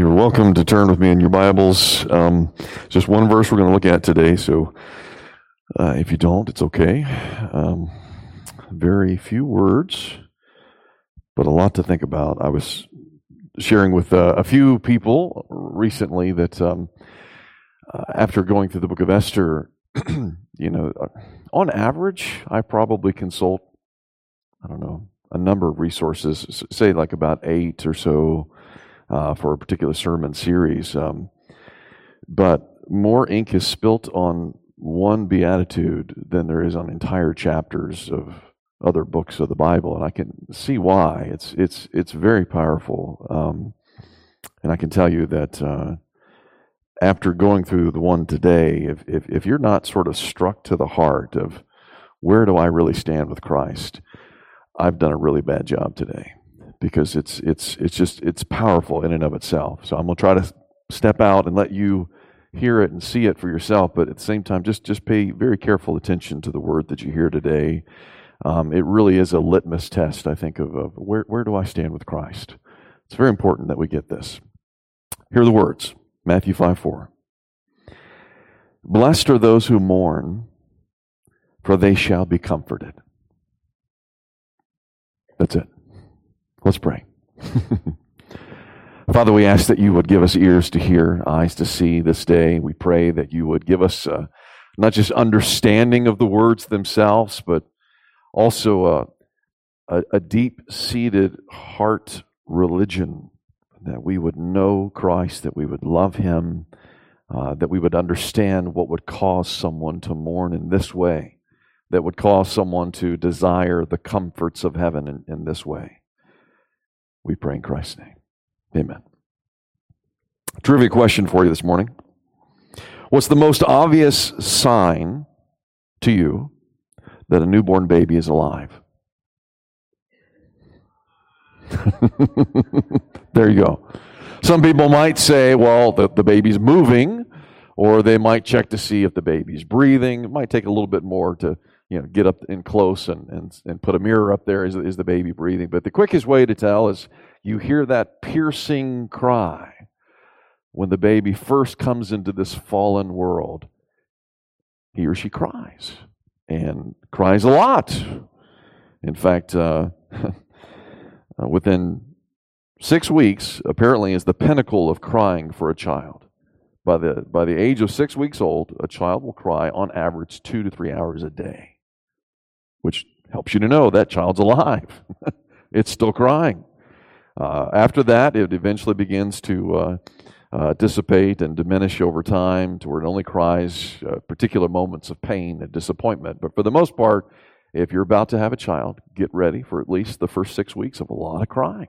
You're welcome to turn with me in your Bibles. Um, just one verse we're going to look at today, so uh, if you don't, it's okay. Um, very few words, but a lot to think about. I was sharing with uh, a few people recently that um, uh, after going through the book of Esther, you know, uh, on average, I probably consult, I don't know, a number of resources, say like about eight or so uh, for a particular sermon series. Um, but more ink is spilt on one beatitude than there is on entire chapters of other books of the Bible, and I can see why. It's it's it's very powerful, um, and I can tell you that uh, after going through the one today, if, if if you're not sort of struck to the heart of where do I really stand with Christ, I've done a really bad job today because it's it's it's just it's powerful in and of itself. So I'm going to try to step out and let you hear it and see it for yourself, but at the same time, just just pay very careful attention to the word that you hear today. Um, it really is a litmus test, I think, of, of where where do I stand with Christ. It's very important that we get this. Here are the words Matthew 5 4. Blessed are those who mourn, for they shall be comforted. That's it. Let's pray. Father, we ask that you would give us ears to hear, eyes to see this day. We pray that you would give us uh, not just understanding of the words themselves, but also uh, a, a deep seated heart religion, that we would know Christ, that we would love him, uh, that we would understand what would cause someone to mourn in this way, that would cause someone to desire the comforts of heaven in, in this way. We pray in Christ's name. Amen. Trivia question for you this morning. What's the most obvious sign to you that a newborn baby is alive? there you go. Some people might say, well, the, the baby's moving, or they might check to see if the baby's breathing. It might take a little bit more to you know, get up in close and, and, and put a mirror up there. Is, is the baby breathing? But the quickest way to tell is you hear that piercing cry when the baby first comes into this fallen world. He or she cries and cries a lot. In fact, uh, within six weeks, apparently, is the pinnacle of crying for a child. By the, by the age of six weeks old, a child will cry on average two to three hours a day which helps you to know that child's alive. it's still crying. Uh, after that, it eventually begins to uh, uh, dissipate and diminish over time to where it only cries uh, particular moments of pain and disappointment. But for the most part, if you're about to have a child, get ready for at least the first six weeks of a lot of crying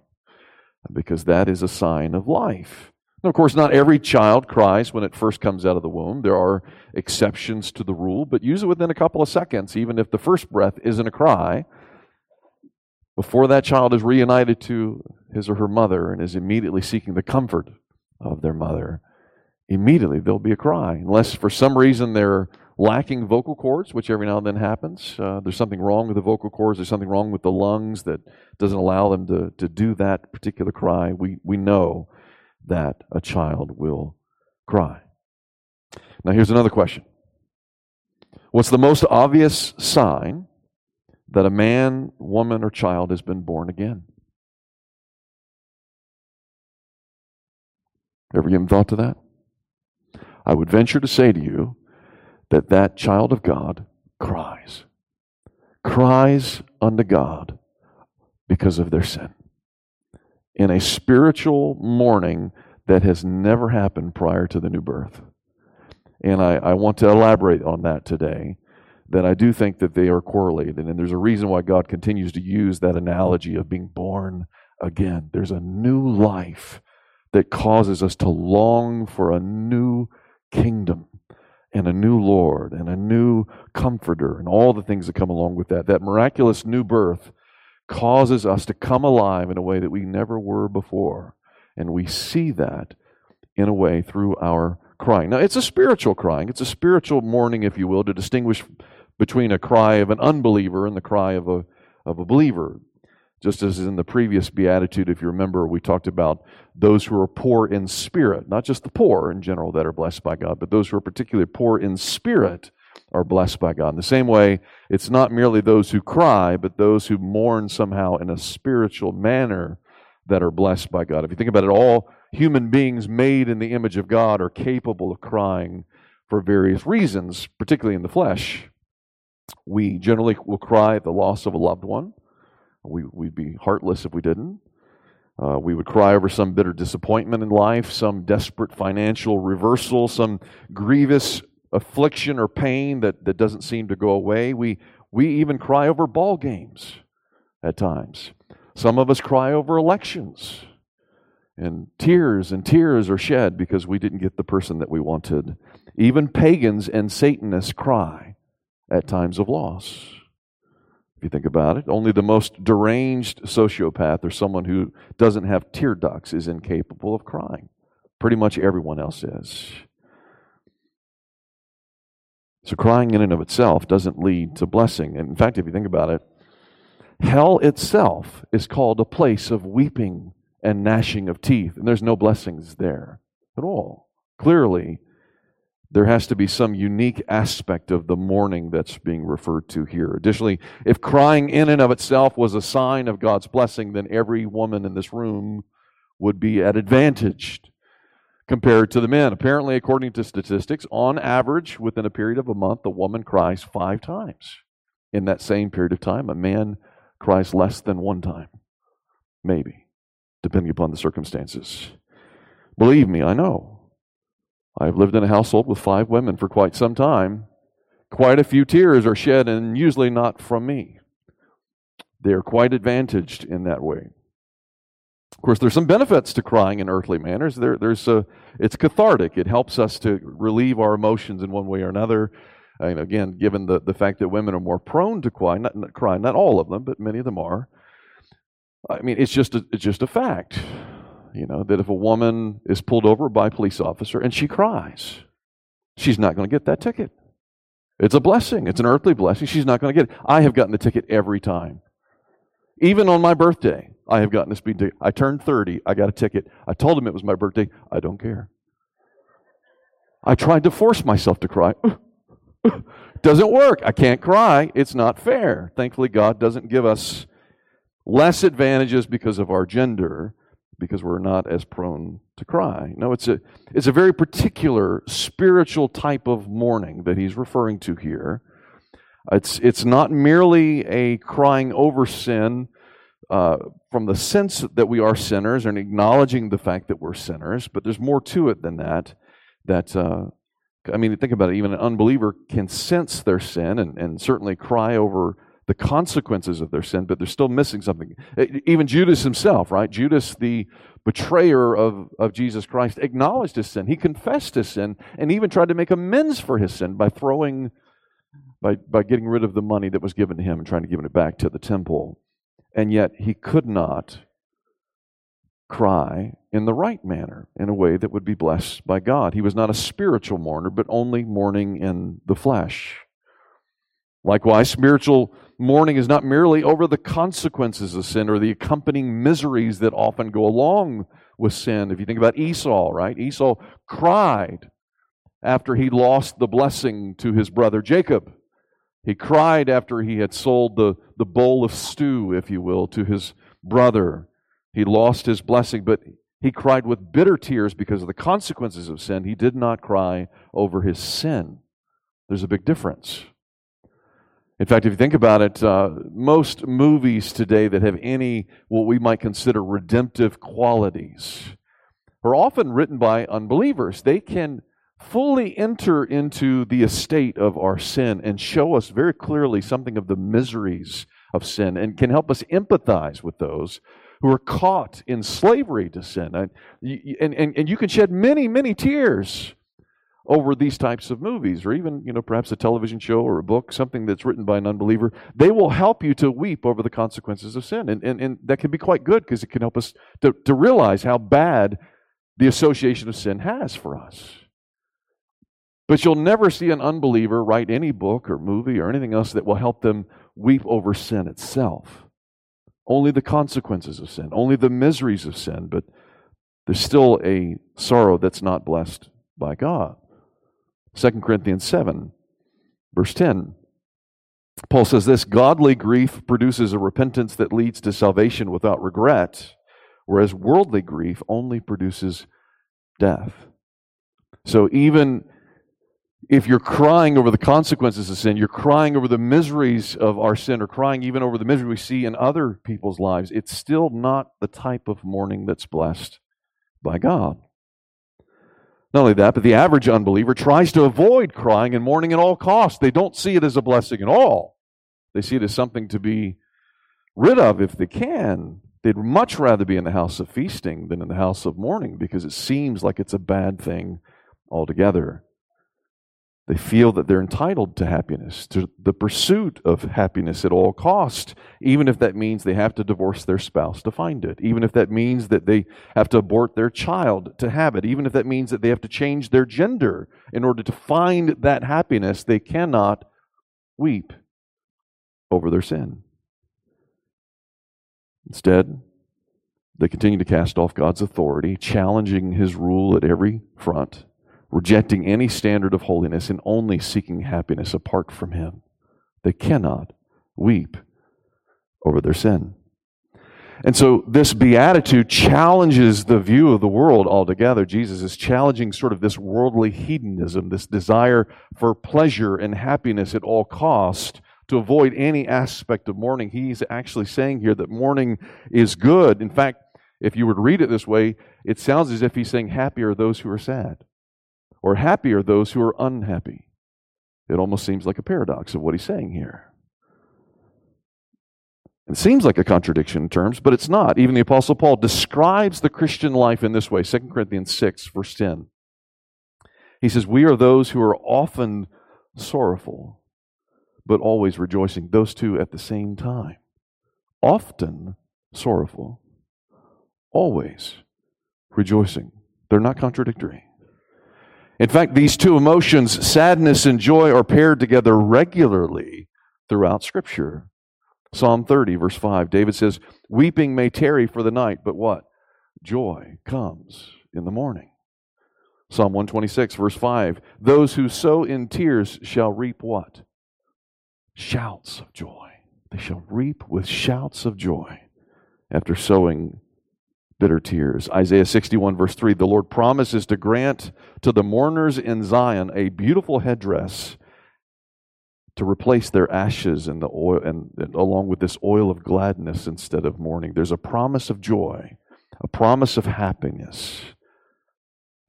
because that is a sign of life. Now, of course, not every child cries when it first comes out of the womb. There are exceptions to the rule, but usually within a couple of seconds, even if the first breath isn't a cry, before that child is reunited to his or her mother and is immediately seeking the comfort of their mother, immediately there'll be a cry. Unless for some reason they're lacking vocal cords, which every now and then happens. Uh, there's something wrong with the vocal cords, there's something wrong with the lungs that doesn't allow them to, to do that particular cry. We, we know that a child will cry. Now, here's another question What's the most obvious sign that a man, woman, or child has been born again? Ever given thought to that? I would venture to say to you that that child of God cries. Cries unto God because of their sin in a spiritual mourning that has never happened prior to the new birth. And I, I want to elaborate on that today. That I do think that they are correlated. And there's a reason why God continues to use that analogy of being born again. There's a new life that causes us to long for a new kingdom and a new Lord and a new comforter and all the things that come along with that. That miraculous new birth causes us to come alive in a way that we never were before. And we see that in a way through our crying. Now, it's a spiritual crying, it's a spiritual mourning, if you will, to distinguish between a cry of an unbeliever and the cry of a, of a believer. Just as in the previous beatitude, if you remember, we talked about those who are poor in spirit, not just the poor in general that are blessed by God, but those who are particularly poor in spirit are blessed by God. In the same way, it's not merely those who cry, but those who mourn somehow in a spiritual manner that are blessed by God. If you think about it, all human beings made in the image of God are capable of crying for various reasons, particularly in the flesh. We generally will cry at the loss of a loved one. We, would be heartless if we didn't. Uh, we would cry over some bitter disappointment in life, some desperate financial reversal, some grievous affliction or pain that, that doesn't seem to go away. We, we even cry over ball games at times. Some of us cry over elections, and tears and tears are shed because we didn't get the person that we wanted. Even pagans and Satanists cry at times of loss. If you think about it, only the most deranged sociopath or someone who doesn't have tear ducts is incapable of crying. Pretty much everyone else is. So, crying in and of itself doesn't lead to blessing. And in fact, if you think about it, hell itself is called a place of weeping and gnashing of teeth, and there's no blessings there at all. Clearly, there has to be some unique aspect of the mourning that's being referred to here. Additionally, if crying in and of itself was a sign of God's blessing, then every woman in this room would be at advantage compared to the men. Apparently, according to statistics, on average, within a period of a month, a woman cries five times. In that same period of time, a man cries less than one time. Maybe, depending upon the circumstances. Believe me, I know. I've lived in a household with five women for quite some time. Quite a few tears are shed, and usually not from me. They are quite advantaged in that way. Of course, there's some benefits to crying in earthly manners. There, there's a, it's cathartic. It helps us to relieve our emotions in one way or another. And again, given the, the fact that women are more prone to cry, not, not cry, not all of them, but many of them are. I mean, it's just a, it's just a fact you know, that if a woman is pulled over by a police officer and she cries, she's not going to get that ticket. It's a blessing. It's an earthly blessing. She's not going to get it. I have gotten the ticket every time. Even on my birthday, I have gotten a speed ticket. I turned 30. I got a ticket. I told him it was my birthday. I don't care. I tried to force myself to cry. doesn't work. I can't cry. It's not fair. Thankfully, God doesn't give us less advantages because of our gender because we're not as prone to cry. No, it's a, it's a very particular spiritual type of mourning that he's referring to here. It's, it's not merely a crying over sin uh, from the sense that we are sinners and acknowledging the fact that we're sinners, but there's more to it than that. That, uh, I mean, think about it, even an unbeliever can sense their sin and, and certainly cry over the consequences of their sin, but they're still missing something. Even Judas himself, right? Judas, the betrayer of, of Jesus Christ, acknowledged his sin. He confessed his sin and even tried to make amends for his sin by throwing, by, by getting rid of the money that was given to him and trying to give it back to the temple. And yet he could not cry in the right manner, in a way that would be blessed by God. He was not a spiritual mourner, but only mourning in the flesh. Likewise, spiritual mourning is not merely over the consequences of sin or the accompanying miseries that often go along with sin. If you think about Esau, right? Esau cried after he lost the blessing to his brother Jacob. He cried after he had sold the, the bowl of stew, if you will, to his brother. He lost his blessing, but he cried with bitter tears because of the consequences of sin. He did not cry over his sin. There's a big difference. In fact, if you think about it, uh, most movies today that have any what we might consider redemptive qualities are often written by unbelievers. They can fully enter into the estate of our sin and show us very clearly something of the miseries of sin and can help us empathize with those who are caught in slavery to sin. And, and, and, you can shed many, many tears over these types of movies or even you know perhaps a television show or a book something that's written by an unbeliever. They will help you to weep over the consequences of sin. And, and, and that can be quite good because it can help us to, to realize how bad the association of sin has for us but you'll never see an unbeliever write any book or movie or anything else that will help them weep over sin itself only the consequences of sin, only the miseries of sin, but there's still a sorrow that's not blessed by God. 2 Corinthians 7, verse 10. Paul says this Godly grief produces a repentance that leads to salvation without regret, whereas worldly grief only produces death. So even if you're crying over the consequences of sin, you're crying over the miseries of our sin, or crying even over the misery we see in other people's lives, it's still not the type of mourning that's blessed by God. Not only that, but the average unbeliever tries to avoid crying and mourning at all costs. They don't see it as a blessing at all. They see it as something to be rid of if they can. They'd much rather be in the house of feasting than in the house of mourning because it seems like it's a bad thing altogether. They feel that they're entitled to happiness, to the pursuit of happiness at all cost, even if that means they have to divorce their spouse to find it, even if that means that they have to abort their child to have it, even if that means that they have to change their gender in order to find that happiness, they cannot weep over their sin. Instead, they continue to cast off God's authority, challenging his rule at every front rejecting any standard of holiness and only seeking happiness apart from Him. They cannot weep over their sin. And so this beatitude challenges the view of the world altogether. Jesus is challenging sort of this worldly hedonism, this desire for pleasure and happiness at all cost to avoid any aspect of mourning. He's actually saying here that mourning is good. In fact, if you were to read it this way, it sounds as if he's saying, Happy are those who are sad or happy are those who are unhappy. It almost seems like a paradox of what he's saying here. It seems like a contradiction in terms, but it's not. Even the Apostle Paul describes the Christian life in this way 2 Corinthians 6, verse 10. He says, We are those who are often sorrowful, but always rejoicing. Those two at the same time. Often sorrowful, always rejoicing. They're not contradictory. In fact, these two emotions, sadness and joy, are paired together regularly throughout Scripture. Psalm 30, verse 5, David says, Weeping may tarry for the night, but what? Joy comes in the morning. Psalm 126, verse 5, Those who sow in tears shall reap what? Shouts of joy. They shall reap with shouts of joy after sowing bitter tears. Isaiah 61, verse 3 the Lord promises to grant to the mourners in Zion a beautiful headdress to replace their ashes and the oil and, and, along with this oil of gladness instead of mourning there's a promise of joy a promise of happiness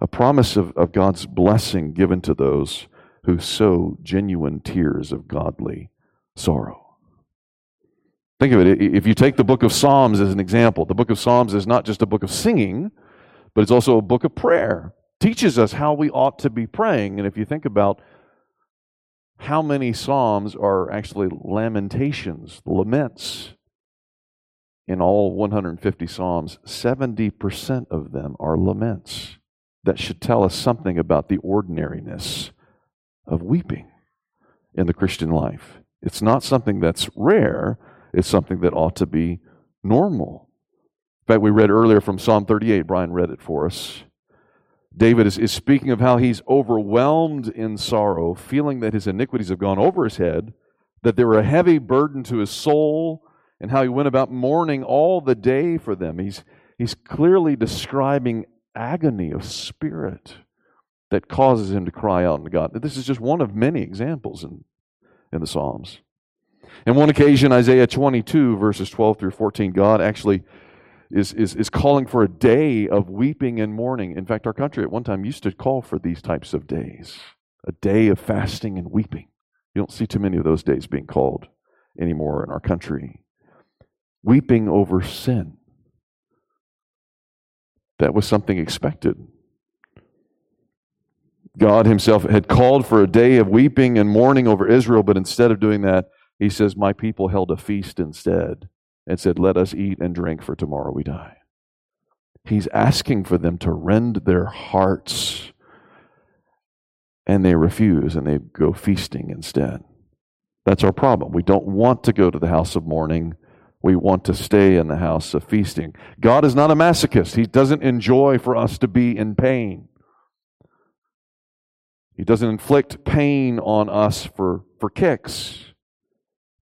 a promise of, of god's blessing given to those who sow genuine tears of godly sorrow Think of it. If you take the book of Psalms as an example, the book of Psalms is not just a book of singing, but it's also a book of prayer. It teaches us how we ought to be praying. And if you think about how many Psalms are actually lamentations, laments, in all 150 Psalms, 70% of them are laments. That should tell us something about the ordinariness of weeping in the Christian life. It's not something that's rare, is something that ought to be normal. In fact, we read earlier from Psalm 38, Brian read it for us. David is, is speaking of how he's overwhelmed in sorrow, feeling that his iniquities have gone over his head, that they were a heavy burden to his soul, and how he went about mourning all the day for them. He's, he's clearly describing agony of spirit that causes him to cry out to God. This is just one of many examples in, in the Psalms. In one occasion, Isaiah 22, verses 12 through 14, God actually is, is, is calling for a day of weeping and mourning. In fact, our country at one time used to call for these types of days a day of fasting and weeping. You don't see too many of those days being called anymore in our country. Weeping over sin. That was something expected. God Himself had called for a day of weeping and mourning over Israel, but instead of doing that, he says, My people held a feast instead and said, Let us eat and drink, for tomorrow we die. He's asking for them to rend their hearts, and they refuse and they go feasting instead. That's our problem. We don't want to go to the house of mourning, we want to stay in the house of feasting. God is not a masochist. He doesn't enjoy for us to be in pain. He doesn't inflict pain on us for, for kicks,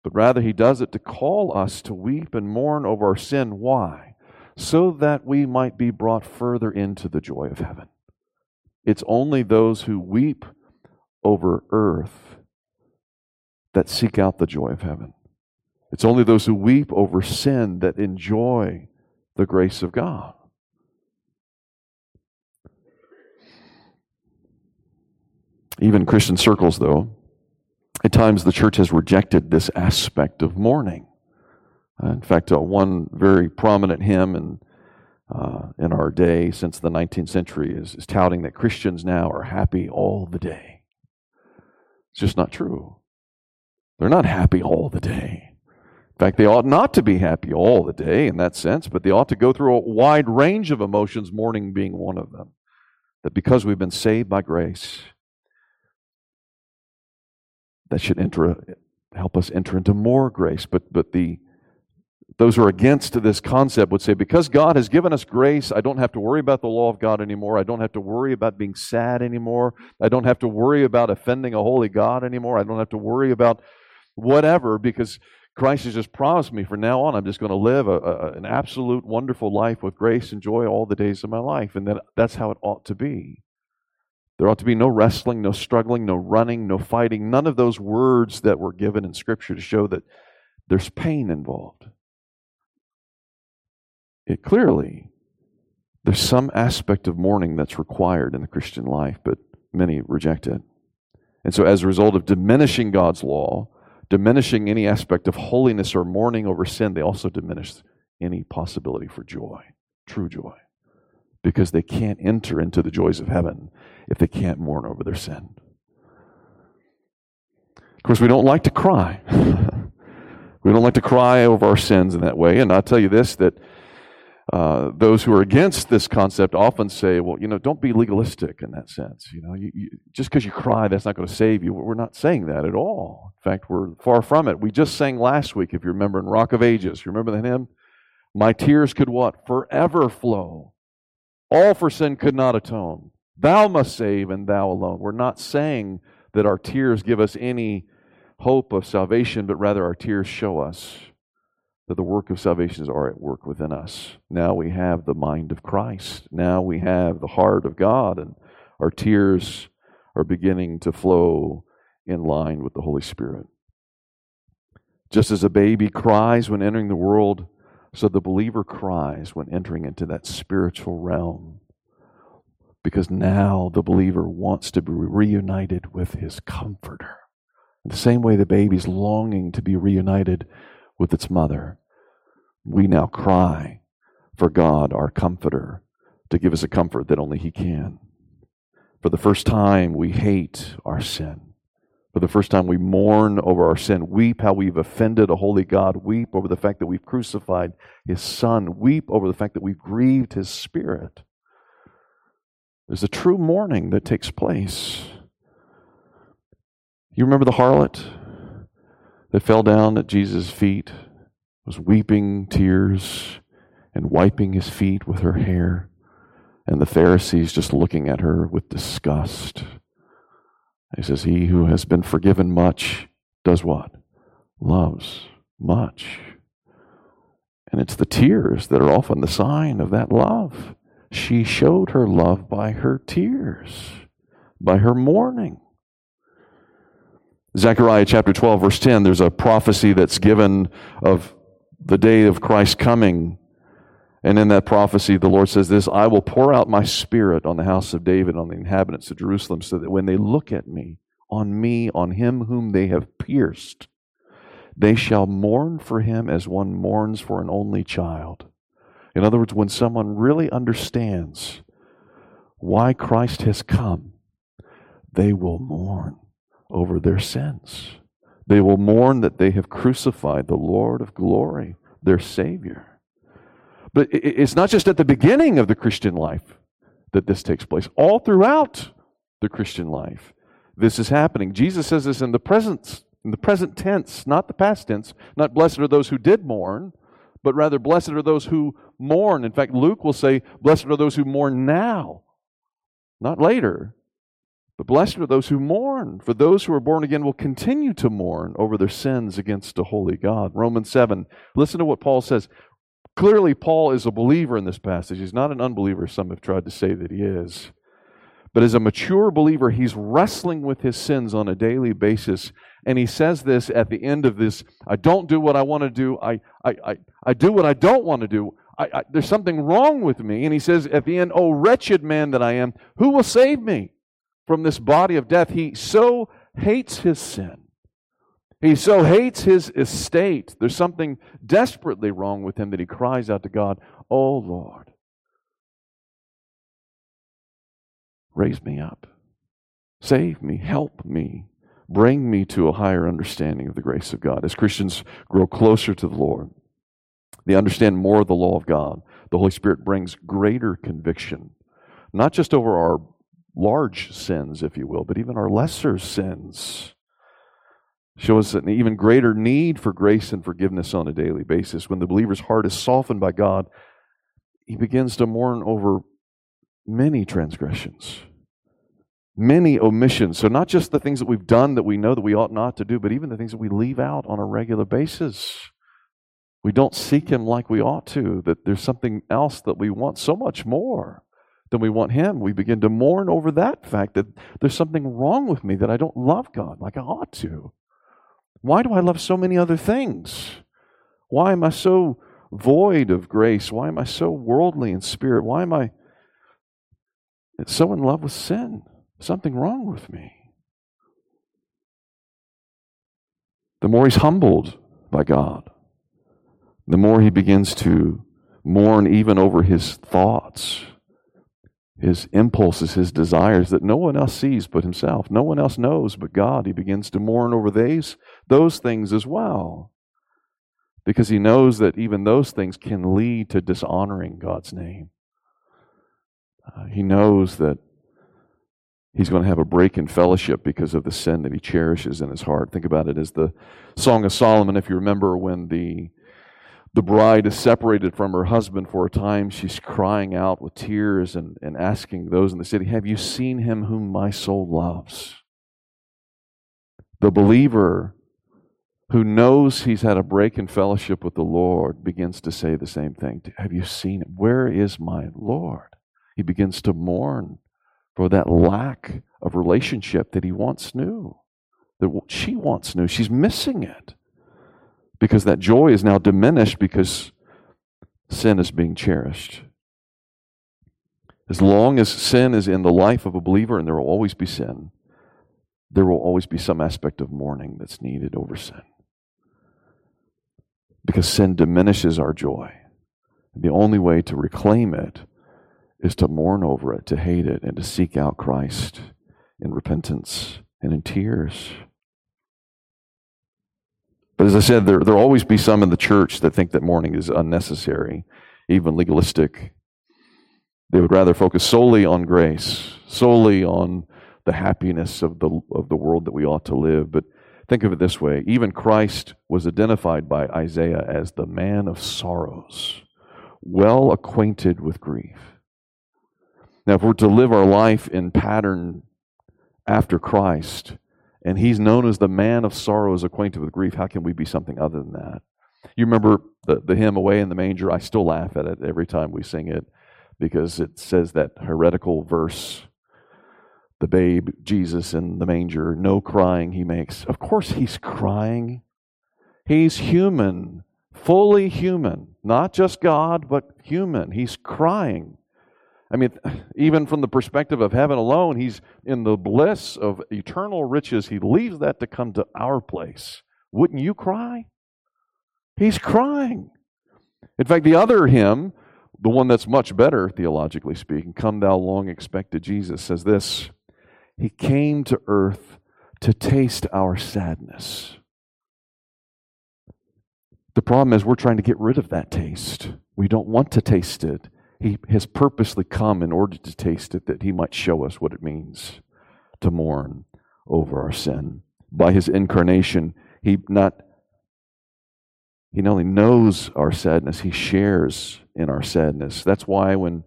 but rather He does it to call us to weep and mourn over our sin. Why? So that we might be brought further into the joy of heaven. It's only those who weep over earth that seek out the joy of heaven. It's only those who weep over sin that enjoy the grace of God. Even Christian circles, though, at times the church has rejected this aspect of mourning. Uh, in fact, uh, one very prominent hymn in, uh, in our day since the 19th century is, is touting that Christians now are happy all the day. It's just not true. They're not happy all the day. In fact, they ought not to be happy all the day in that sense, but they ought to go through a wide range of emotions, mourning being one of them. That because we've been saved by grace, that should enter, help us enter into more grace. But, but the, those who are against this concept would say, because God has given us grace, I don't have to worry about the law of God anymore. I don't have to worry about being sad anymore. I don't have to worry about offending a holy God anymore. I don't have to worry about whatever because Christ has just promised me from now on, I'm just going to live a, a, an absolute wonderful life with grace and joy all the days of my life. And that, that's how it ought to be. There ought to be no wrestling, no struggling, no running, no fighting, none of those words that were given in Scripture to show that there's pain involved. It clearly, there's some aspect of mourning that's required in the Christian life, but many reject it. And so, as a result of diminishing God's law, diminishing any aspect of holiness or mourning over sin, they also diminish any possibility for joy, true joy, because they can't enter into the joys of heaven if they can't mourn over their sin. Of course, we don't like to cry. we don't like to cry over our sins in that way. And I'll tell you this that uh, those who are against this concept often say, well, you know, don't be legalistic in that sense. You know, you, you, just because you cry, that's not going to save you. We're not saying that at all. In fact, we're far from it. We just sang last week, if you remember, in Rock of Ages. You remember the hymn? My tears could what? Forever flow. All for sin could not atone. Thou must save, and thou alone. We're not saying that our tears give us any hope of salvation, but rather our tears show us that the work of salvation are at work within us. Now we have the mind of Christ. Now we have the heart of God, and our tears are beginning to flow in line with the Holy Spirit. Just as a baby cries when entering the world, so the believer cries when entering into that spiritual realm. Because now the believer wants to be reunited with his comforter. In the same way the baby's longing to be reunited with its mother. We now cry for God, our comforter, to give us a comfort that only He can. For the first time, we hate our sin. For the first time, we mourn over our sin, weep how we've offended a holy God, weep over the fact that we've crucified His Son, weep over the fact that we've grieved His Spirit. There's a true mourning that takes place. You remember the harlot that fell down at Jesus' feet? was weeping tears and wiping his feet with her hair, and the Pharisees just looking at her with disgust. He says, He who has been forgiven much does what? Loves much. And it's the tears that are often the sign of that love. She showed her love by her tears, by her mourning. Zechariah chapter 12, verse 10, there's a prophecy that's given of the day of Christ's coming. And in that prophecy, the Lord says this I will pour out my spirit on the house of David, on the inhabitants of Jerusalem, so that when they look at me, on me, on him whom they have pierced, they shall mourn for him as one mourns for an only child. In other words, when someone really understands why Christ has come, they will mourn over their sins. They will mourn that they have crucified the Lord of glory, their Savior. But it's not just at the beginning of the Christian life that this takes place, all throughout the Christian life. This is happening. Jesus says this in the present, in the present tense, not the past tense. Not blessed are those who did mourn, but rather, blessed are those who mourn. In fact, Luke will say, blessed are those who mourn now, not later. But blessed are those who mourn, for those who are born again will continue to mourn over their sins against a holy God. Romans 7. Listen to what Paul says. Clearly, Paul is a believer in this passage. He's not an unbeliever, some have tried to say that he is. But as a mature believer, he's wrestling with his sins on a daily basis. And he says this at the end of this I don't do what I want to do, I, I, I, I do what I don't want to do. I, I, there's something wrong with me. And he says at the end, Oh, wretched man that I am, who will save me? from this body of death. He so hates his sin. He so hates his estate. There's something desperately wrong with him that he cries out to God, Oh Lord, raise me up. Save me. Help me. Bring me to a higher understanding of the grace of God. As Christians grow closer to the Lord, they understand more of the law of God. The Holy Spirit brings greater conviction, not just over our large sins, if you will, but even our lesser sins show us an even greater need for grace and forgiveness on a daily basis. When the believer's heart is softened by God, he begins to mourn over many transgressions, many omissions. So, not just the things that we've done that we know that we ought not to do, but even the things that we leave out on a regular basis. We don't seek Him like we ought to, that there's something else that we want so much more than we want Him. We begin to mourn over that fact that there's something wrong with me that I don't love God like I ought to. Why do I love so many other things? Why am I so void of grace? Why am I so worldly in spirit? Why am I so in love with sin? Something wrong with me. The more he's humbled by God, the more he begins to mourn even over his thoughts his impulses, his desires that no one else sees but himself. No one else knows but God. He begins to mourn over these, those things as well. Because he knows that even those things can lead to dishonoring God's name. Uh, he knows that he's going to have a break in fellowship because of the sin that he cherishes in his heart. Think about it as the Song of Solomon, if you remember when the the bride is separated from her husband for a time. She's crying out with tears and, and asking those in the city, Have you seen him whom my soul loves? The believer who knows he's had a break in fellowship with the Lord begins to say the same thing. Have you seen him? Where is my Lord? He begins to mourn for that lack of relationship that he once knew, that she once knew. She's missing it because that joy is now diminished because sin is being cherished. As long as sin is in the life of a believer, and there will always be sin, there will always be some aspect of mourning that's needed over sin. Because sin diminishes our joy. The only way to reclaim it is to mourn over it, to hate it, and to seek out Christ in repentance and in tears. But as I said, there there'll always be some in the church that think that mourning is unnecessary, even legalistic. They would rather focus solely on grace, solely on the happiness of the of the world that we ought to live. But think of it this way: even Christ was identified by Isaiah as the man of sorrows, well acquainted with grief. Now, if we're to live our life in pattern after Christ, and he's known as the man of sorrows, acquainted with grief. How can we be something other than that? You remember the, the hymn Away in the Manger? I still laugh at it every time we sing it because it says that heretical verse the babe, Jesus in the manger, no crying he makes. Of course, he's crying. He's human, fully human, not just God, but human. He's crying. I mean, even from the perspective of heaven alone, he's in the bliss of eternal riches. He leaves that to come to our place. Wouldn't you cry? He's crying. In fact, the other hymn, the one that's much better theologically speaking, Come Thou Long Expected Jesus, says this He came to earth to taste our sadness. The problem is, we're trying to get rid of that taste. We don't want to taste it. He has purposely come in order to taste it that he might show us what it means to mourn over our sin. By his incarnation, he not He not only knows our sadness, he shares in our sadness. That's why when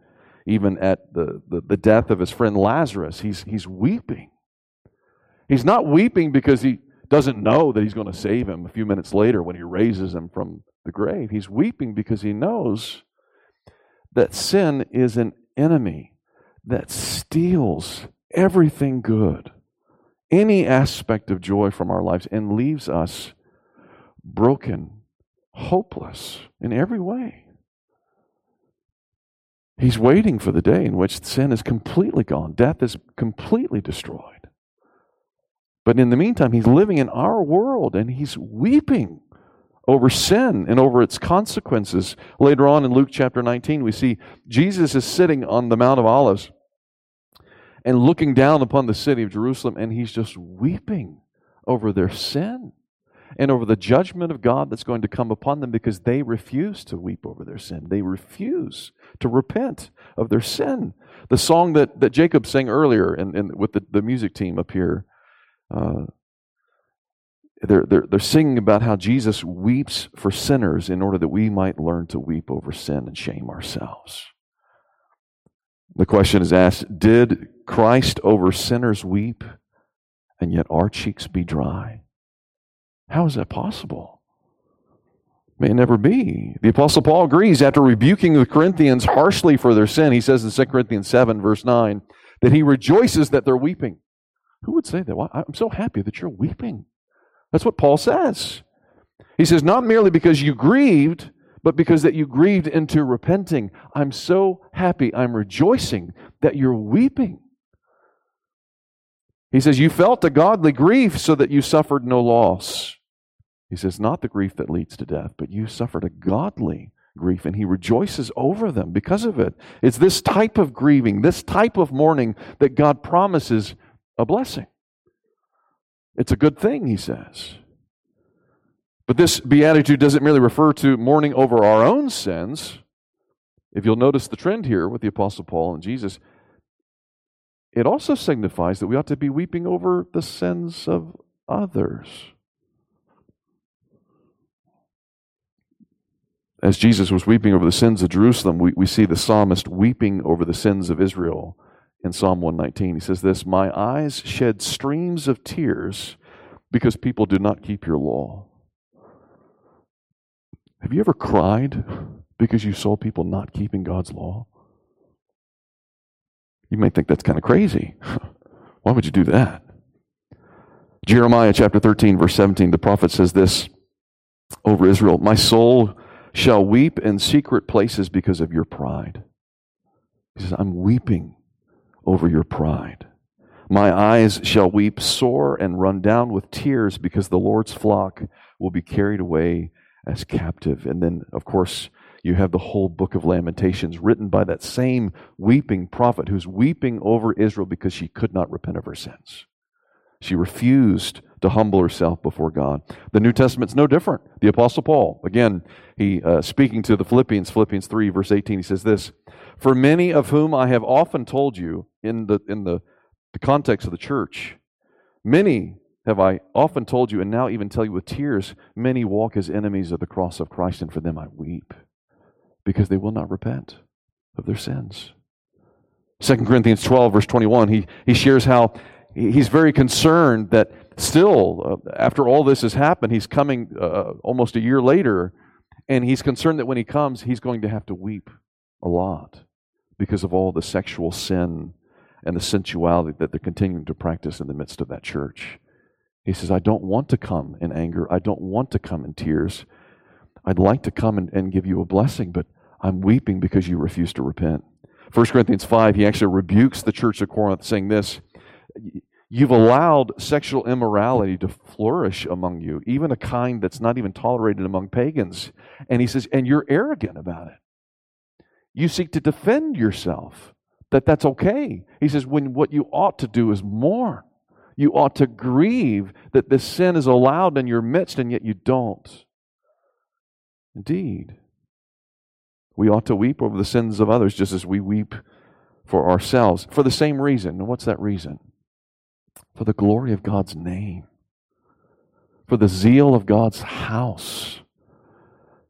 even at the, the, the death of his friend Lazarus, he's, he's weeping. He's not weeping because he doesn't know that he's going to save him a few minutes later when he raises him from the grave. He's weeping because he knows that sin is an enemy that steals everything good, any aspect of joy from our lives, and leaves us broken, hopeless in every way. He's waiting for the day in which sin is completely gone, death is completely destroyed. But in the meantime, he's living in our world and he's weeping over sin and over its consequences. Later on in Luke chapter 19, we see Jesus is sitting on the Mount of Olives and looking down upon the city of Jerusalem, and he's just weeping over their sin and over the judgment of God that's going to come upon them because they refuse to weep over their sin. They refuse to repent of their sin. The song that, that Jacob sang earlier and, with the, the music team up here, uh, they're, they're, they're singing about how Jesus weeps for sinners in order that we might learn to weep over sin and shame ourselves. The question is asked Did Christ over sinners weep, and yet our cheeks be dry? How is that possible? May it never be. The Apostle Paul agrees after rebuking the Corinthians harshly for their sin. He says in 2 Corinthians 7, verse 9, that he rejoices that they're weeping. Who would say that? Well, I'm so happy that you're weeping. That's what Paul says. He says, not merely because you grieved, but because that you grieved into repenting. I'm so happy. I'm rejoicing that you're weeping. He says, You felt a godly grief so that you suffered no loss. He says, Not the grief that leads to death, but you suffered a godly grief, and he rejoices over them because of it. It's this type of grieving, this type of mourning that God promises a blessing. It's a good thing, he says. But this beatitude doesn't merely refer to mourning over our own sins. If you'll notice the trend here with the Apostle Paul and Jesus, it also signifies that we ought to be weeping over the sins of others. As Jesus was weeping over the sins of Jerusalem, we, we see the psalmist weeping over the sins of Israel in Psalm 119. He says this My eyes shed streams of tears because people do not keep your law. Have you ever cried because you saw people not keeping God's law? You may think that's kind of crazy. Why would you do that? Jeremiah chapter 13, verse 17, the prophet says this over Israel My soul shall weep in secret places because of your pride. He says, I'm weeping over your pride. My eyes shall weep sore and run down with tears because the Lord's flock will be carried away as captive. And then, of course, you have the whole book of Lamentations written by that same weeping prophet who's weeping over Israel because she could not repent of her sins. She refused to humble herself before God. The New Testament's no different. The Apostle Paul, again, he uh, speaking to the Philippians, Philippians 3, verse 18, he says this For many of whom I have often told you in the, in the, the context of the church, many have I often told you, and now even tell you with tears, many walk as enemies of the cross of Christ, and for them I weep because they will not repent of their sins. 2 Corinthians 12, verse 21, he, he shares how he's very concerned that still, uh, after all this has happened, he's coming uh, almost a year later, and he's concerned that when he comes, he's going to have to weep a lot because of all the sexual sin and the sensuality that they're continuing to practice in the midst of that church. He says, I don't want to come in anger. I don't want to come in tears. I'd like to come and, and give you a blessing, but I'm weeping because you refuse to repent. 1 Corinthians 5, he actually rebukes the church of Corinth, saying this You've allowed sexual immorality to flourish among you, even a kind that's not even tolerated among pagans. And he says, and you're arrogant about it. You seek to defend yourself that that's okay. He says, when what you ought to do is mourn. You ought to grieve that this sin is allowed in your midst, and yet you don't. Indeed. We ought to weep over the sins of others just as we weep for ourselves for the same reason. And what's that reason? For the glory of God's name, for the zeal of God's house.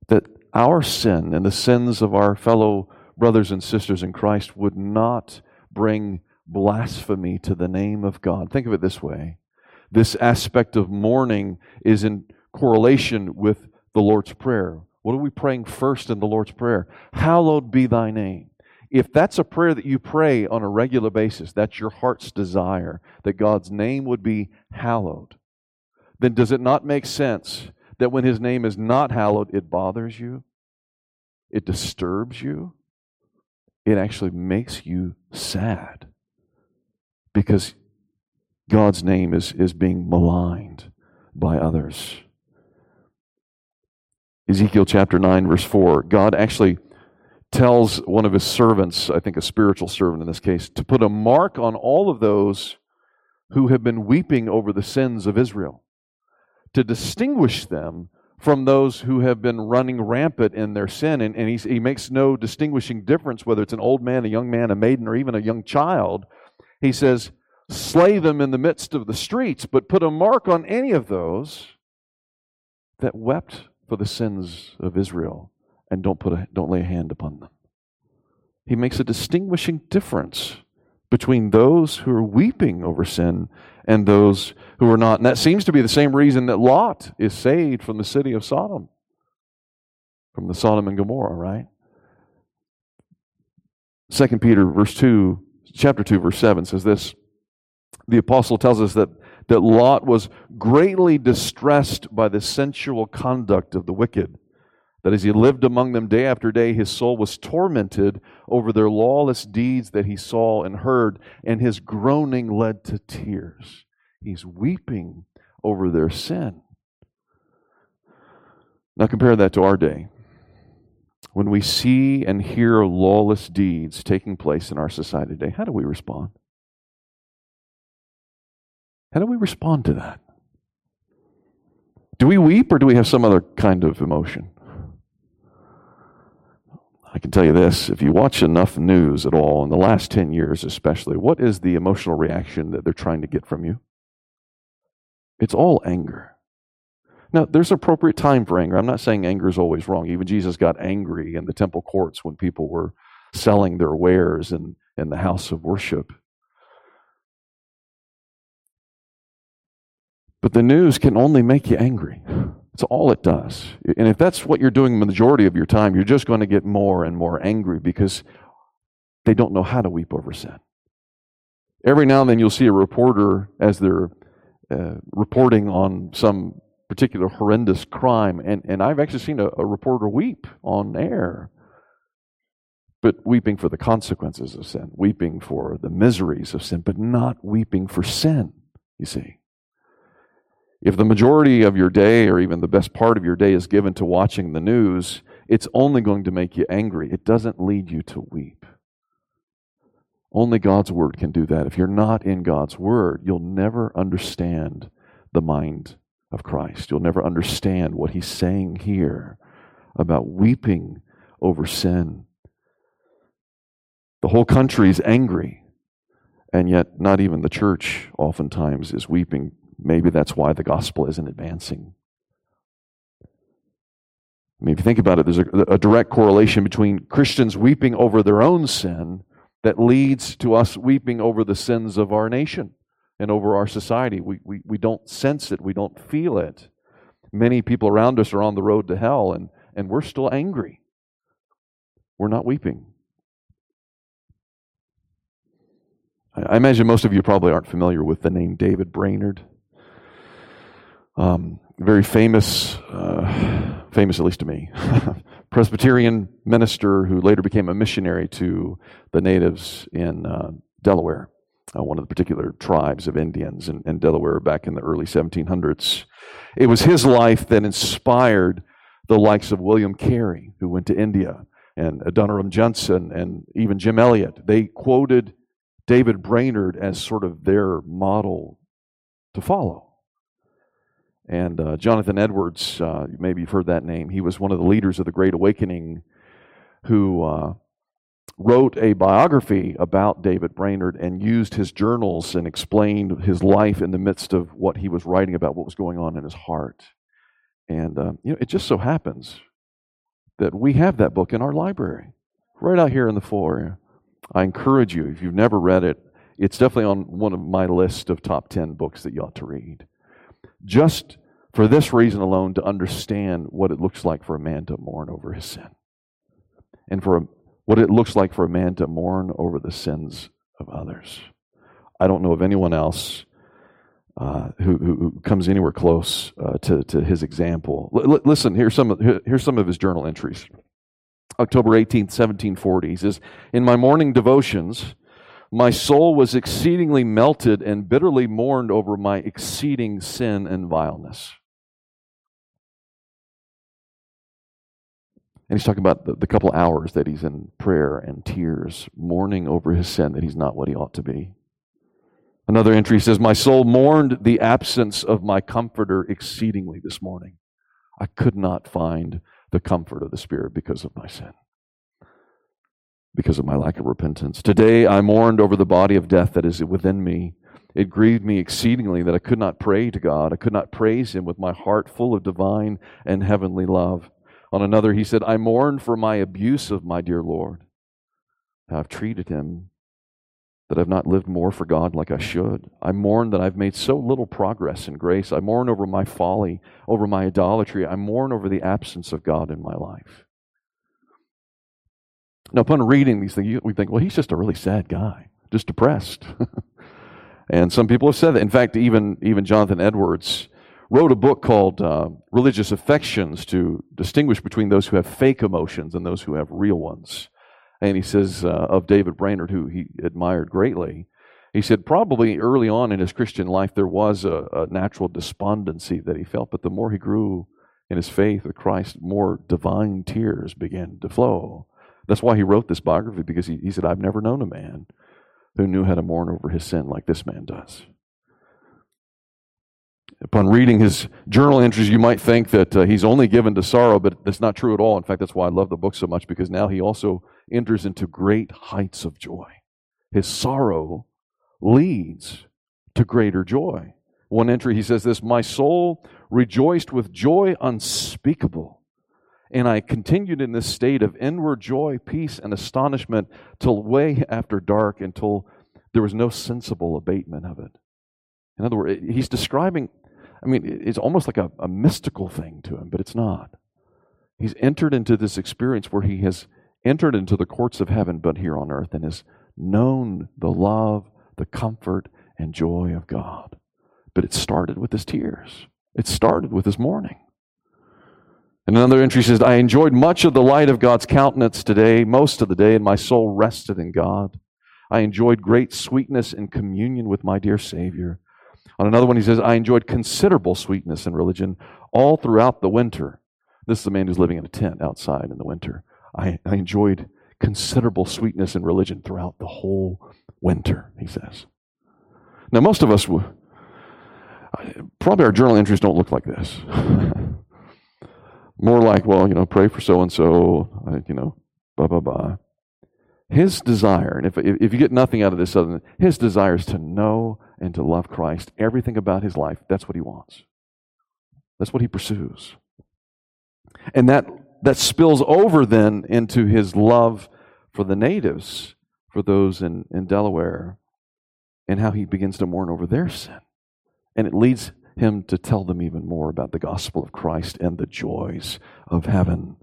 that our sin and the sins of our fellow brothers and sisters in Christ would not bring blasphemy to the name of God. Think of it this way this aspect of mourning is in correlation with the Lord's Prayer. What are we praying first in the Lord's Prayer? Hallowed be thy name. If that's a prayer that you pray on a regular basis, that's your heart's desire, that God's name would be hallowed, then does it not make sense that when his name is not hallowed, it bothers you? It disturbs you? It actually makes you sad because God's name is, is being maligned by others. Ezekiel chapter 9, verse 4, God actually tells one of his servants, I think a spiritual servant in this case, to put a mark on all of those who have been weeping over the sins of Israel, to distinguish them from those who have been running rampant in their sin. And, and he makes no distinguishing difference whether it's an old man, a young man, a maiden, or even a young child. He says, slay them in the midst of the streets, but put a mark on any of those that wept for the sins of Israel and don't, put a, don't lay a hand upon them. He makes a distinguishing difference between those who are weeping over sin and those who are not. And that seems to be the same reason that Lot is saved from the city of Sodom, from the Sodom and Gomorrah, right? Second Peter verse 2, chapter 2, verse 7 says this the apostle tells us that, that Lot was greatly distressed by the sensual conduct of the wicked. That as he lived among them day after day, his soul was tormented over their lawless deeds that he saw and heard, and his groaning led to tears. He's weeping over their sin. Now compare that to our day. When we see and hear lawless deeds taking place in our society today, how do we respond? How do we respond to that? Do we weep or do we have some other kind of emotion? I can tell you this if you watch enough news at all, in the last 10 years especially, what is the emotional reaction that they're trying to get from you? It's all anger. Now, there's appropriate time for anger. I'm not saying anger is always wrong. Even Jesus got angry in the temple courts when people were selling their wares in, in the house of worship. But the news can only make you angry. That's all it does. And if that's what you're doing the majority of your time, you're just going to get more and more angry because they don't know how to weep over sin. Every now and then you'll see a reporter as they're uh, reporting on some particular horrendous crime, and, and I've actually seen a, a reporter weep on air. But weeping for the consequences of sin, weeping for the miseries of sin, but not weeping for sin, you see. If the majority of your day, or even the best part of your day, is given to watching the news, it's only going to make you angry. It doesn't lead you to weep. Only God's Word can do that. If you're not in God's Word, you'll never understand the mind of Christ. You'll never understand what He's saying here about weeping over sin. The whole country is angry, and yet not even the church oftentimes is weeping Maybe that's why the gospel isn't advancing. I mean, if you think about it, there's a, a, direct correlation between Christians weeping over their own sin that leads to us weeping over the sins of our nation and over our society. We, we, we don't sense it, we don't feel it. Many people around us are on the road to hell, and, and we're still angry. We're not weeping. I imagine most of you probably aren't familiar with the name David Brainerd. Um, very famous, uh, famous at least to me, Presbyterian minister who later became a missionary to the natives in uh, Delaware, uh, one of the particular tribes of Indians in, in, Delaware back in the early 1700s. It was his life that inspired the likes of William Carey, who went to India, and Adoniram Judson, and even Jim Elliot. They quoted David Brainerd as sort of their model to follow. And uh, Jonathan Edwards, uh, maybe you've heard that name, he was one of the leaders of the Great Awakening who uh, wrote a biography about David Brainerd and used his journals and explained his life in the midst of what he was writing about, what was going on in his heart. And uh, you know, it just so happens that we have that book in our library, right out here in the foyer. I encourage you, if you've never read it, it's definitely on one of my list of top 10 books that you ought to read. Just for this reason alone, to understand what it looks like for a man to mourn over his sin, and for a, what it looks like for a man to mourn over the sins of others. I don't know of anyone else uh, who, who, comes anywhere close uh, to, to his example. L- listen, here's some, of, here's some of his journal entries. October 18th, 1740. He says, In my morning devotions, my soul was exceedingly melted and bitterly mourned over my exceeding sin and vileness. And he's talking about the, the couple hours that he's in prayer and tears, mourning over his sin that he's not what he ought to be. Another entry says, My soul mourned the absence of my comforter exceedingly this morning. I could not find the comfort of the Spirit because of my sin because of my lack of repentance. Today I mourned over the body of death that is within me. It grieved me exceedingly that I could not pray to God. I could not praise Him with my heart full of divine and heavenly love. On another, he said, I mourn for my abuse of my dear Lord. how I've treated Him, that I've not lived more for God like I should. I mourn that I've made so little progress in grace. I mourn over my folly, over my idolatry. I mourn over the absence of God in my life. Now, upon reading these things, we think, well, he's just a really sad guy, just depressed. and some people have said that. In fact, even, even Jonathan Edwards wrote a book called uh, Religious Affections to distinguish between those who have fake emotions and those who have real ones. And he says uh, of David Brainerd, who he admired greatly, he said probably early on in his Christian life there was a, a natural despondency that he felt, but the more he grew in his faith with Christ, more divine tears began to flow. That's why he wrote this biography, because he, he said, I've never known a man who knew how to mourn over his sin like this man does. Upon reading his journal entries, you might think that uh, he's only given to sorrow, but that's not true at all. In fact, that's why I love the book so much, because now he also enters into great heights of joy. His sorrow leads to greater joy. One entry, he says this My soul rejoiced with joy unspeakable and I continued in this state of inward joy, peace, and astonishment till way after dark, until there was no sensible abatement of it. In other words, he's describing, I mean, it's almost like a, a mystical thing to him, but it's not. He's entered into this experience where he has entered into the courts of heaven, but here on earth, and has known the love, the comfort, and joy of God. But it started with his tears, it started with his mourning. And another entry says, I enjoyed much of the light of God's countenance today, most of the day, and my soul rested in God. I enjoyed great sweetness in communion with my dear Savior. On another one, he says, I enjoyed considerable sweetness in religion all throughout the winter. This is a man who's living in a tent outside in the winter. I, I enjoyed considerable sweetness in religion throughout the whole winter, he says. Now, most of us, probably our journal entries don't look like this. More like, well, you know, pray for so and so, you know, blah, blah, blah. His desire, and if, if you get nothing out of this other than his desire is to know and to love Christ, everything about his life, that's what he wants. That's what he pursues. And that, that spills over then into his love for the natives, for those in, in Delaware, and how he begins to mourn over their sin. And it leads him to tell them even more about the gospel of Christ and the joys of heaven.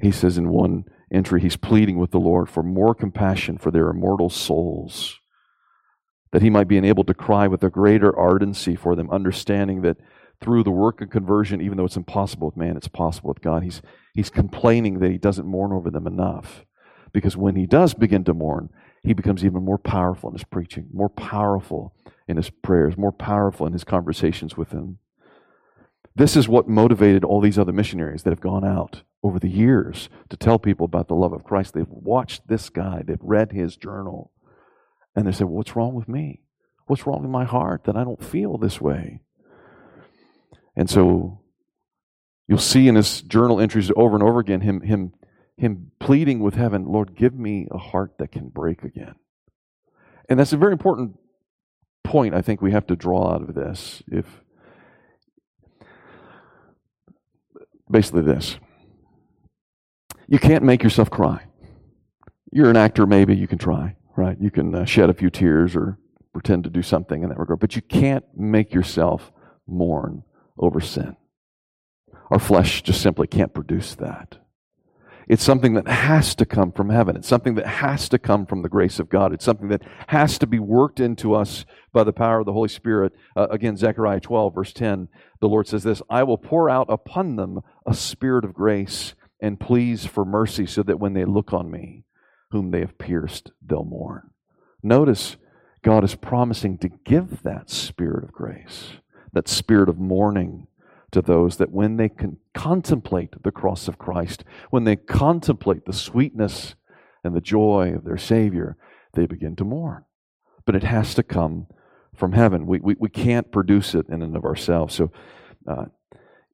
He says in one entry, he's pleading with the Lord for more compassion for their immortal souls, that he might be enabled to cry with a greater ardency for them, understanding that through the work of conversion, even though it's impossible with man, it's possible with God. He's, he's complaining that he doesn't mourn over them enough. Because when he does begin to mourn, he becomes even more powerful in his preaching, more powerful in his prayers, more powerful in his conversations with him. This is what motivated all these other missionaries that have gone out over the years to tell people about the love of Christ. They've watched this guy, they've read his journal, and they say, well, What's wrong with me? What's wrong in my heart that I don't feel this way? And so you'll see in his journal entries over and over again him, him, him pleading with heaven, Lord, give me a heart that can break again. And that's a very important point I think we have to draw out of this. If basically this You can't make yourself cry. You're an actor, maybe you can try, right? You can uh, shed a few tears or pretend to do something in that regard, but you can't make yourself mourn over sin. Our flesh just simply can't produce that. It's something that has to come from heaven. It's something that has to come from the grace of God. It's something that has to be worked into us by the power of the Holy Spirit. Uh, again, Zechariah 12, verse 10, the Lord says this I will pour out upon them a spirit of grace and pleas for mercy, so that when they look on me, whom they have pierced, they'll mourn. Notice God is promising to give that spirit of grace, that spirit of mourning to those that when they can contemplate the cross of Christ, when they contemplate the sweetness and the joy of their Savior, they begin to mourn. But it has to come from heaven. We, we, we can't produce it in and of ourselves. So, uh,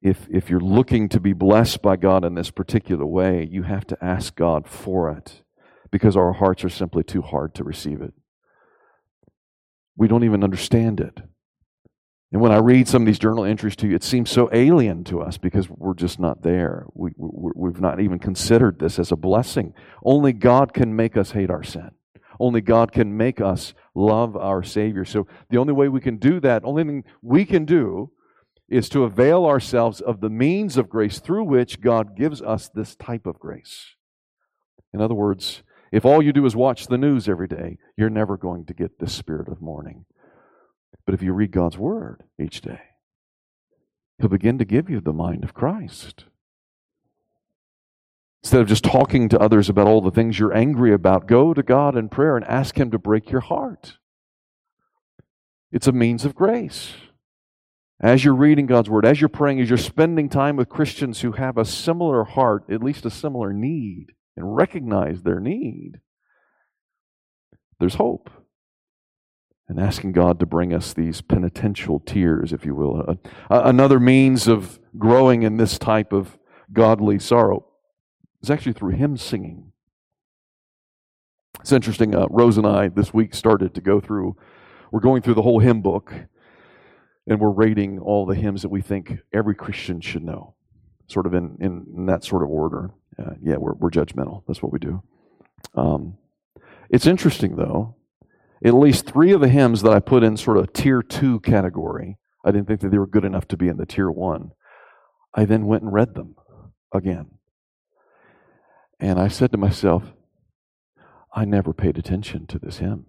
if, if you're looking to be blessed by God in this particular way, you have to ask God for it because our hearts are simply too hard to receive it. We don't even understand it. And when I read some of these journal entries to you, it seems so alien to us because we're just not there. We, we, have not even considered this as a blessing. Only God can make us hate our sin. Only God can make us love our Savior. So the only way we can do that, only thing we can do, is to avail ourselves of the means of grace through which God gives us this type of grace. In other words, if all you do is watch the news every day, you're never going to get this spirit of mourning. But if you read God's Word each day, He'll begin to give you the mind of Christ. Instead of just talking to others about all the things you're angry about, go to God in prayer and ask Him to break your heart. It's a means of grace. As you're reading God's Word, as you're praying, as you're spending time with Christians who have a similar heart, at least a similar need, and recognize their need, there's hope and asking God to bring us these penitential tears, if you will. Uh, another means of growing in this type of godly sorrow is actually through hymn singing. It's interesting. Uh, Rose and I this week started to go through, we're going through the whole hymn book, and we're rating all the hymns that we think every Christian should know, sort of in, in, in that sort of order. Uh, yeah, we're, we're judgmental. That's what we do. Um, it's interesting, though, at least three of the hymns that I put in sort of tier two category, I didn't think that they were good enough to be in the tier one. I then went and read them again. And I said to myself, I never paid attention to this hymn.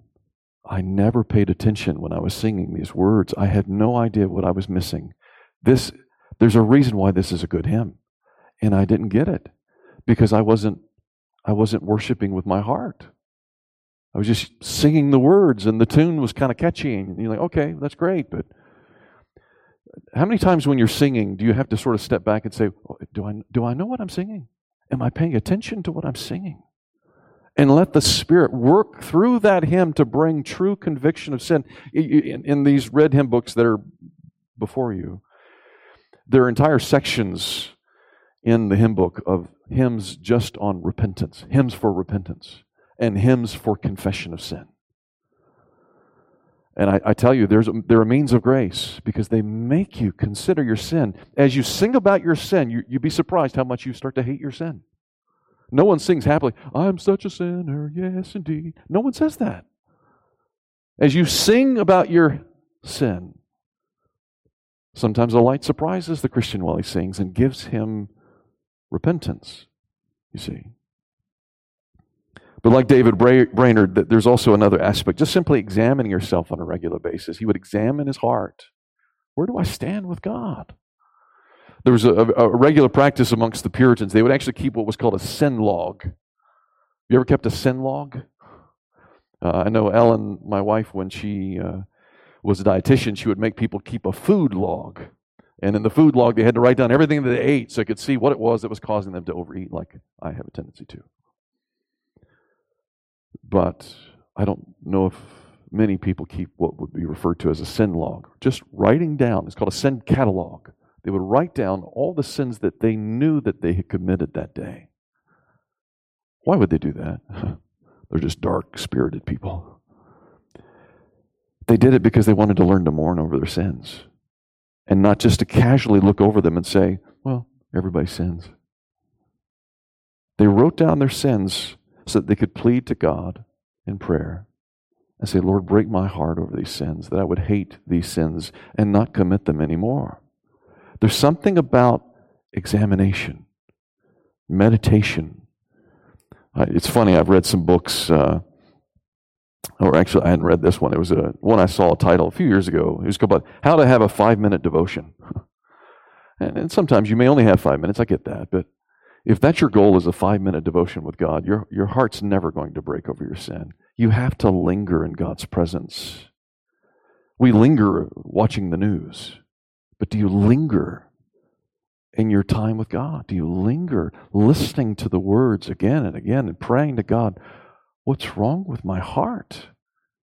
I never paid attention when I was singing these words. I had no idea what I was missing. This there's a reason why this is a good hymn. And I didn't get it because I wasn't I wasn't worshiping with my heart. I was just singing the words, and the tune was kind of catchy. And you're like, okay, that's great, but how many times when you're singing do you have to sort of step back and say, oh, do I, do I know what I'm singing? Am I paying attention to what I'm singing? And let the Spirit work through that hymn to bring true conviction of sin. In, in these red hymn books that are before you, there are entire sections in the hymn book of hymns just on repentance, hymns for repentance and hymns for confession of sin. And I, I, tell you, there's there are means of grace because they make you consider your sin. As you sing about your sin, you, you'd be surprised how much you start to hate your sin. No one sings happily, I'm such a sinner, yes, indeed. No one says that. As you sing about your sin, sometimes a light surprises the Christian while he sings and gives him repentance, you see. But like David Brainerd, there's also another aspect, just simply examining yourself on a regular basis. He would examine his heart. Where do I stand with God? There was a, a regular practice amongst the Puritans. They would actually keep what was called a sin log. You ever kept a sin log? Uh, I know Ellen, my wife, when she uh, was a dietitian, she would make people keep a food log. And in the food log, they had to write down everything that they ate so they could see what it was that was causing them to overeat, like I have a tendency to. But I don't know if many people keep what would be referred to as a sin log. Just writing down, it's called a sin catalog. They would write down all the sins that they knew that they had committed that day. Why would they do that? They're just dark spirited people. They did it because they wanted to learn to mourn over their sins and not just to casually look over them and say, well, everybody sins. They wrote down their sins so that they could plead to God in prayer and say, Lord, break my heart over these sins, that I would hate these sins and not commit them anymore. There's something about examination, meditation. Uh, it's funny, I've read some books, uh, or actually, I hadn't read this one. It was a, one I saw a title a few years ago. It was called How to Have a Five Minute Devotion. and, and sometimes you may only have five minutes, I get that, but if that's your goal is a five minute devotion with God, your, your heart's never going to break over your sin. You have to linger in God's presence. We linger watching the news, but do you linger in your time with God? Do you linger listening to the words again and again and praying to God, What's wrong with my heart?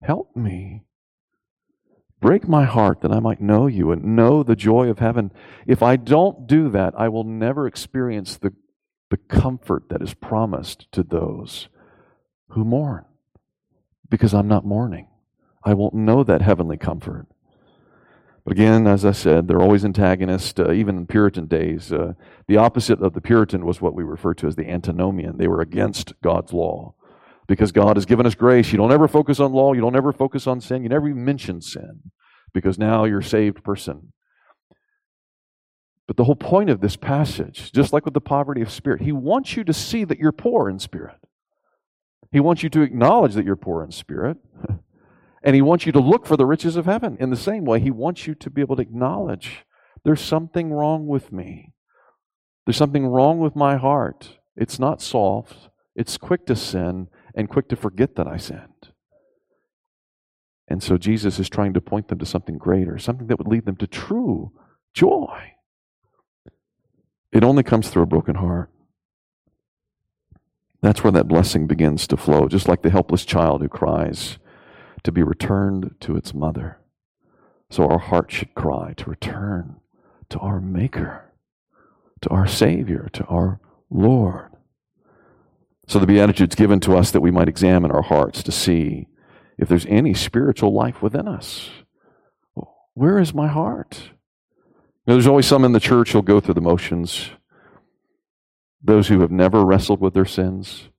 Help me. Break my heart that I might know you and know the joy of heaven. If I don't do that, I will never experience the the comfort that is promised to those who mourn. Because I'm not mourning. I won't know that heavenly comfort. But again, as I said, they're always antagonists, uh, even in Puritan days. Uh, the opposite of the Puritan was what we refer to as the antinomian. They were against God's law. Because God has given us grace. You don't ever focus on law. You don't ever focus on sin. You never even mention sin. Because now you're a saved person. But the whole point of this passage, just like with the poverty of spirit, he wants you to see that you're poor in spirit. He wants you to acknowledge that you're poor in spirit. And he wants you to look for the riches of heaven. In the same way, he wants you to be able to acknowledge there's something wrong with me. There's something wrong with my heart. It's not soft, it's quick to sin and quick to forget that I sinned. And so Jesus is trying to point them to something greater, something that would lead them to true joy. It only comes through a broken heart. That's where that blessing begins to flow, just like the helpless child who cries to be returned to its mother. So our heart should cry to return to our Maker, to our Savior, to our Lord. So the Beatitude's given to us that we might examine our hearts to see if there's any spiritual life within us. Where is my heart? There's always some in the church who'll go through the motions. Those who have never wrestled with their sins,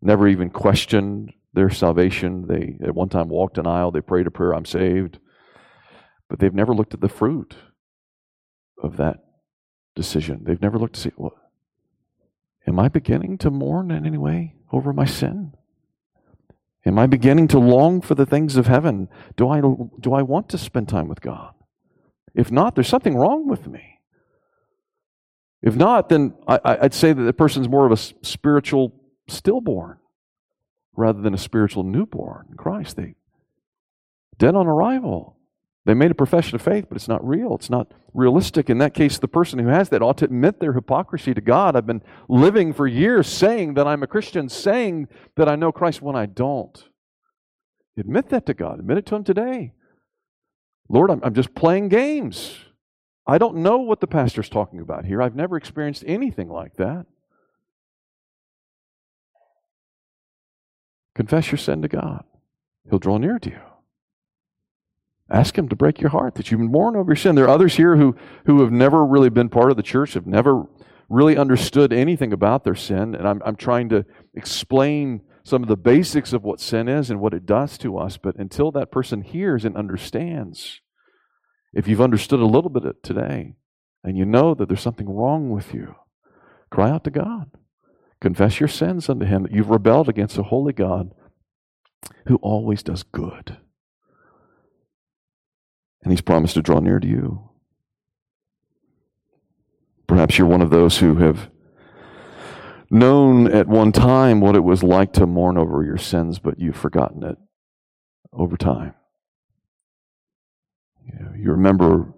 never even questioned their salvation. They at one time walked an aisle, they prayed a prayer, I'm saved. But they've never looked at the fruit of that decision. They've never looked to see, well, am I beginning to mourn in any way over my sin? Am I beginning to long for the things of heaven? Do I, do I want to spend time with God? If not, there's something wrong with me. If not, then I, would say that the person's more of a spiritual stillborn rather than a spiritual newborn in Christ. They dead on arrival. They made a profession of faith, but it's not real. It's not realistic. In that case, the person who has that ought to admit their hypocrisy to God. I've been living for years saying that I'm a Christian, saying that I know Christ when I don't. Admit that to God. Admit it to Him today. Lord, I'm, I'm just playing games. I don't know what the pastor's talking about here. I've never experienced anything like that. Confess your sin to God. He'll draw near to you. Ask Him to break your heart that you've mourn over your sin. There are others here who, who have never really been part of the church, have never really understood anything about their sin, and I'm, I'm trying to explain some of the basics of what sin is and what it does to us. But until that person hears and understands, if you've understood a little bit today and you know that there's something wrong with you, cry out to God. Confess your sins unto Him that you've rebelled against a holy God who always does good. And He's promised to draw near to you. Perhaps you're one of those who have known at one time what it was like to mourn over your sins, but you've forgotten it over time. You, know, you remember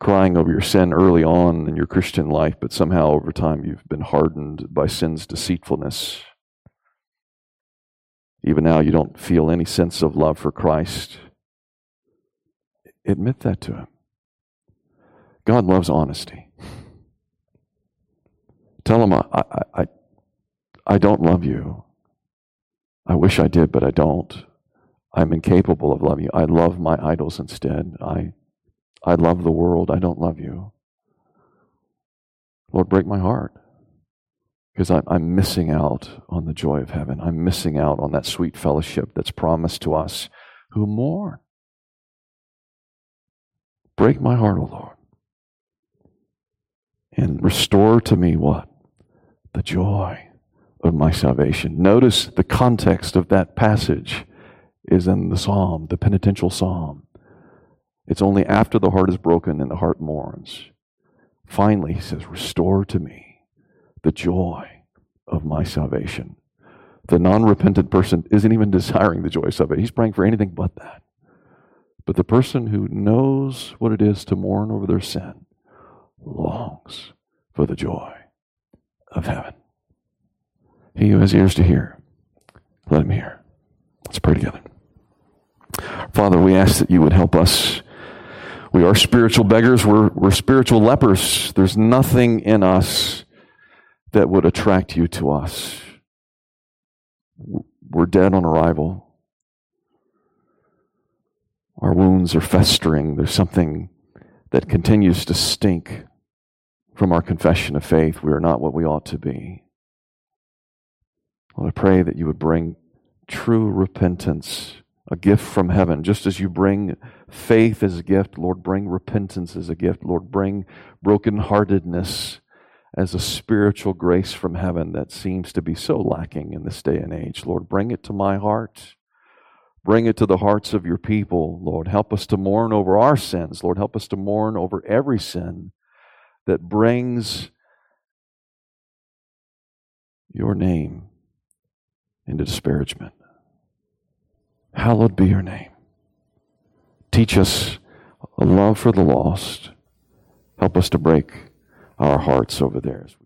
crying over your sin early on in your Christian life, but somehow over time you've been hardened by sin's deceitfulness. Even now, you don't feel any sense of love for Christ. Admit that to Him. God loves honesty. Tell Him, I, I, I, I don't love you. I wish I did, but I don't. I'm incapable of loving you. I love my idols instead. I, I love the world. I don't love you. Lord, break my heart. because I'm, I'm missing out on the joy of heaven. I'm missing out on that sweet fellowship that's promised to us who mourn. Break my heart, O Lord, and restore to me what? The joy of my salvation. Notice the context of that passage is in the psalm, the penitential psalm. It's only after the heart is broken and the heart mourns. Finally, he says, Restore to me the joy of my salvation. The non repentant person isn't even desiring the joy of salvation, he's praying for anything but that. But the person who knows what it is to mourn over their sin longs for the joy of heaven. He who has ears to hear, let him hear. Let's pray together. Father, we ask that you would help us. We are spiritual beggars, we're, we're spiritual lepers. There's nothing in us that would attract you to us. We're dead on arrival. Our wounds are festering. There's something that continues to stink from our confession of faith. We are not what we ought to be. Lord, I pray that you would bring true repentance, a gift from heaven. Just as you bring faith as a gift, Lord, bring repentance as a gift. Lord, bring brokenheartedness as a spiritual grace from heaven that seems to be so lacking in this day and age. Lord, bring it to my heart. Bring it to the hearts of your people, Lord. Help us to mourn over our sins. Lord, help us to mourn over every sin that brings your name into disparagement. Hallowed be your name. Teach us a love for the lost. Help us to break our hearts over theirs.